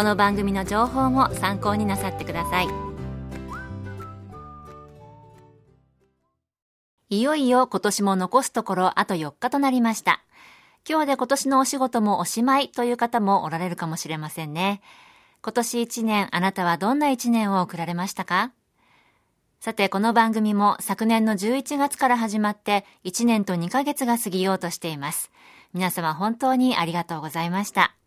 この番組の情報も参考になさってくださいいよいよ今年も残すところあと4日となりました今日で今年のお仕事もおしまいという方もおられるかもしれませんね今年1年あなたはどんな1年を送られましたか？さて、この番組も昨年の11月から始まって1年と2ヶ月が過ぎようとしています。皆様本当にありがとうございました。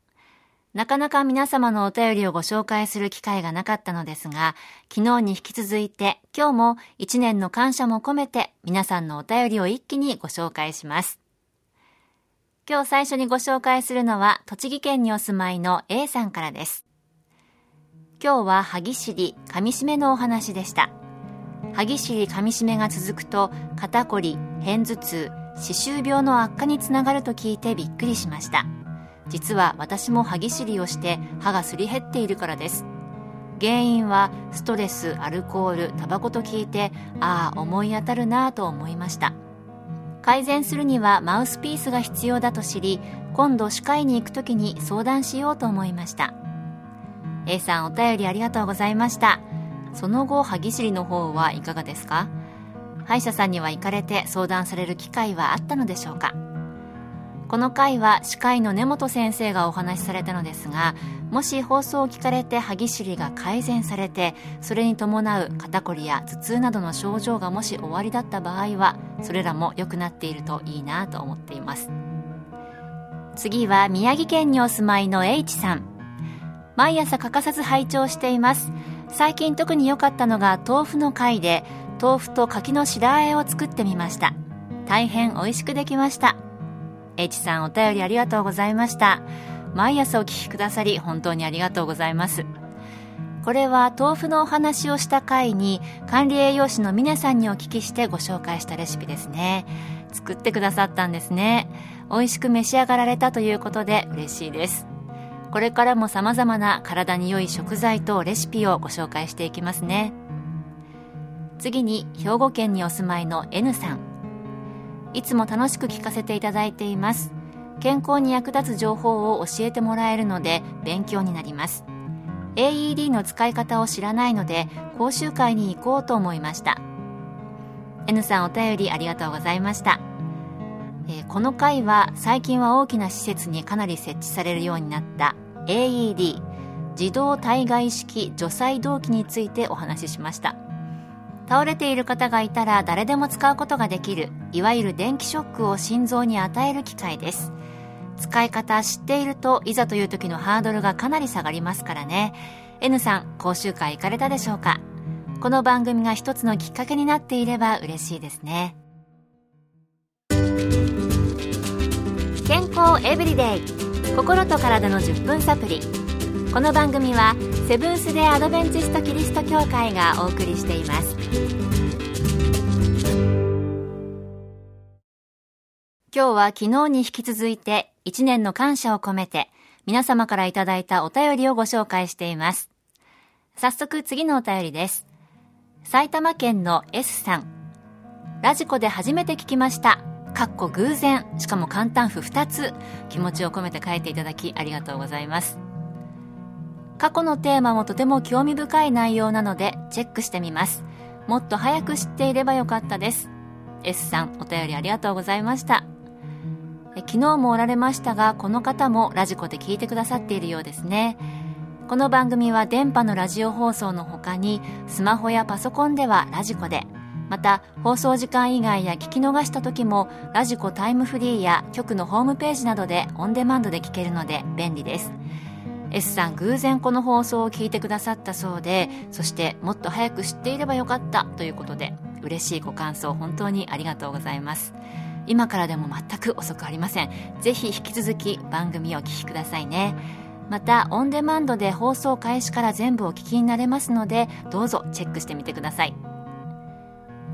なかなか皆様のお便りをご紹介する機会がなかったのですが、昨日に引き続いて今日も1年の感謝も込めて皆さんのお便りを一気にご紹介します。今日最初にご紹介するのは栃木県にお住まいの A さんからです。今日は歯ぎしり、噛み締めのお話でした。歯ぎしり噛み締めが続くと肩こり片頭痛歯周病の悪化につながると聞いてびっくりしました実は私も歯ぎしりをして歯がすり減っているからです。原因はストレスアルコールタバコと聞いてああ思い当たるなぁと思いました。改善するにはマウスピースが必要だと知り今度歯科医に行く時に相談しようと思いました。A さんお便りありがとうございました。その後歯ぎしりの方はいかがですか？歯医者さんには行かれて相談される機会はあったのでしょうか？この回は歯科医の根本先生がお話しされたのですがもし放送を聞かれて歯ぎしりが改善されてそれに伴う肩こりや頭痛などの症状がもし終わりだった場合はそれらも良くなっているといいなと思っています。次は宮城県にお住まいの H さん。毎朝欠かさず拝聴しています。最近特に良かったのが豆腐の回で豆腐と柿の白あえを作ってみました。大変美味しくできました。H さんお便りありがとうございました。毎朝お聞きくださり本当にありがとうございます。これは豆腐のお話をした回に管理栄養士の峰さんにお聞きしてご紹介したレシピですね。作ってくださったんですね。美味しく召し上がられたということで嬉しいです。これからも様々な体に良い食材とレシピをご紹介していきますね。次に兵庫県にお住まいの N さん。いつも楽しく聞かせていただいています。健康に役立つ情報を教えてもらえるので勉強になります。AED の使い方を知らないので講習会に行こうと思いました。N さんお便りありがとうございました。えー、この回は最近は大きな施設にかなり設置されるようになった AED 自動体外式除細動器についてお話ししました。倒れている方がいたら誰でも使うことができるいわゆる電気ショックを心臓に与える機械です。使い方知っているといざという時のハードルがかなり下がりますからね。N さん講習会行かれたでしょうか？この番組が一つのきっかけになっていれば嬉しいですね。健康エブリデイ心と体の10分サプリ。この番組はセブンス・デ・アドベンチスト・キリスト教会がお送りしています。今日は昨日に引き続いて1年の感謝を込めて皆様からいただいたお便りをご紹介しています。早速次のお便りです。埼玉県の S さん。ラジコで初めて聞きました。かっこ偶然、しかも簡単符2つ、気持ちを込めて書いていただきありがとうございます。過去のテーマもとても興味深い内容なのでチェックしてみます。もっと早く知っていればよかったです。S さん、お便りありがとうございました。昨日もおられましたが、この方もラジコで聞いてくださっているようですね。この番組は電波のラジオ放送の他にスマホやパソコンではラジコでまた放送時間以外や聞き逃した時もラジコタイムフリーや局のホームページなどでオンデマンドで聞けるので便利です S さん偶然この放送を聞いてくださったそうでそしてもっと早く知っていればよかったということで嬉しいご感想本当にありがとうございます。今からでも全く遅くありません。ぜひ引き続き番組をお聴きくださいね。またオンデマンドで放送開始から全部お聞きになれますのでどうぞチェックしてみてください。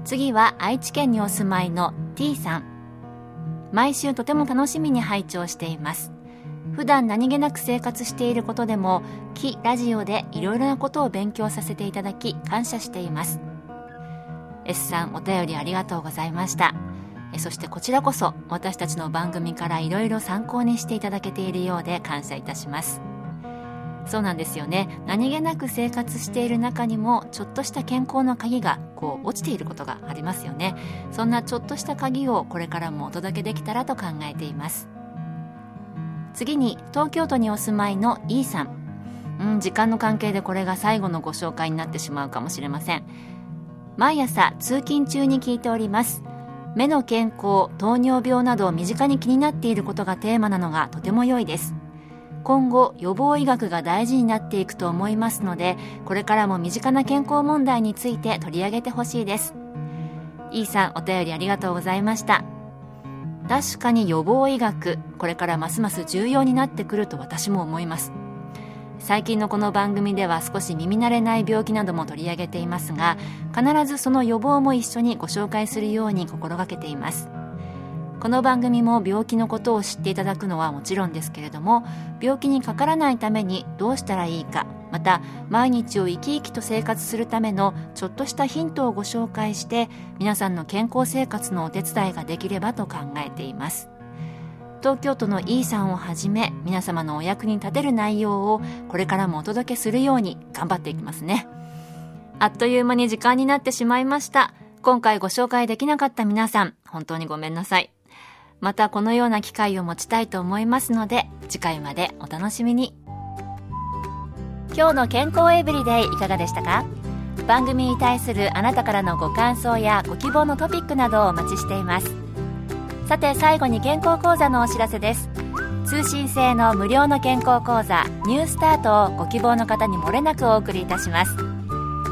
次は愛知県にお住まいの T さん。毎週とても楽しみに拝聴しています。普段何気なく生活していることでも木ラジオでいろいろなことを勉強させていただき感謝しています。S さんお便りありがとうございました。そしてこちらこそ私たちの番組からいろいろ参考にしていただけているようで感謝いたします。そうなんですよね。何気なく生活している中にもちょっとした健康の鍵がこう落ちていることがありますよね。そんなちょっとした鍵をこれからもお届けできたらと考えています。次に東京都にお住まいの E さん。うん時間の関係でこれが最後のご紹介になってしまうかもしれません。毎朝通勤中に聞いております。目の健康糖尿病など身近に気になっていることがテーマなのがとても良いです。今後予防医学が大事になっていくと思いますのでこれからも身近な健康問題について取り上げてほしいです。E さんお便りありがとうございました。確かに予防医学これからますます重要になってくると私も思います。最近のこの番組では少し耳慣れない病気なども取り上げていますが必ずその予防も一緒にご紹介するように心がけています。この番組も病気のことを知っていただくのはもちろんですけれども病気にかからないためにどうしたらいいかまた毎日を生き生きと生活するためのちょっとしたヒントをご紹介して皆さんの健康生活のお手伝いができればと考えています。東京都の E さんをはじめ皆様のお役に立てる内容をこれからもお届けするように頑張っていきますね。あっという間に時間になってしまいました。今回ご紹介できなかった皆さん本当にごめんなさい。またこのような機会を持ちたいと思いますので次回までお楽しみに。今日の健康エブリデイいかがでしたか？番組に対するあなたからのご感想やご希望のトピックなどをお待ちしています。さて最後に健康講座のお知らせです。通信制の無料の健康講座ニュースタートをご希望の方にもれなくお送りいたします。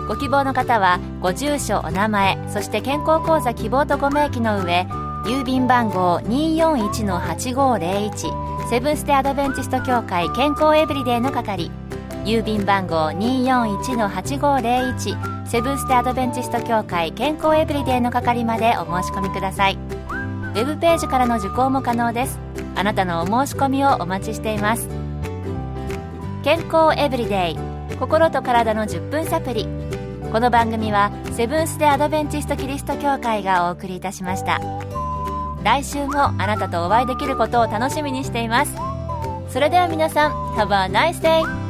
ご希望の方はご住所お名前そして健康講座希望とご明記の上郵便番号241-8501セブンステアドベンチスト協会健康エブリデイの係。郵便番号241-8501セブンステアドベンチスト協会健康エブリデイの係までお申し込みください。ウェブページからの受講も可能です。あなたのお申し込みをお待ちしています。健康エブリデイ心と体の10分サプリこの番組はセブンス・デ・アドベンチスト・キリスト教会がお送りいたしました。来週もあなたとお会いできることを楽しみにしていますそれでは皆さん Have a nice day!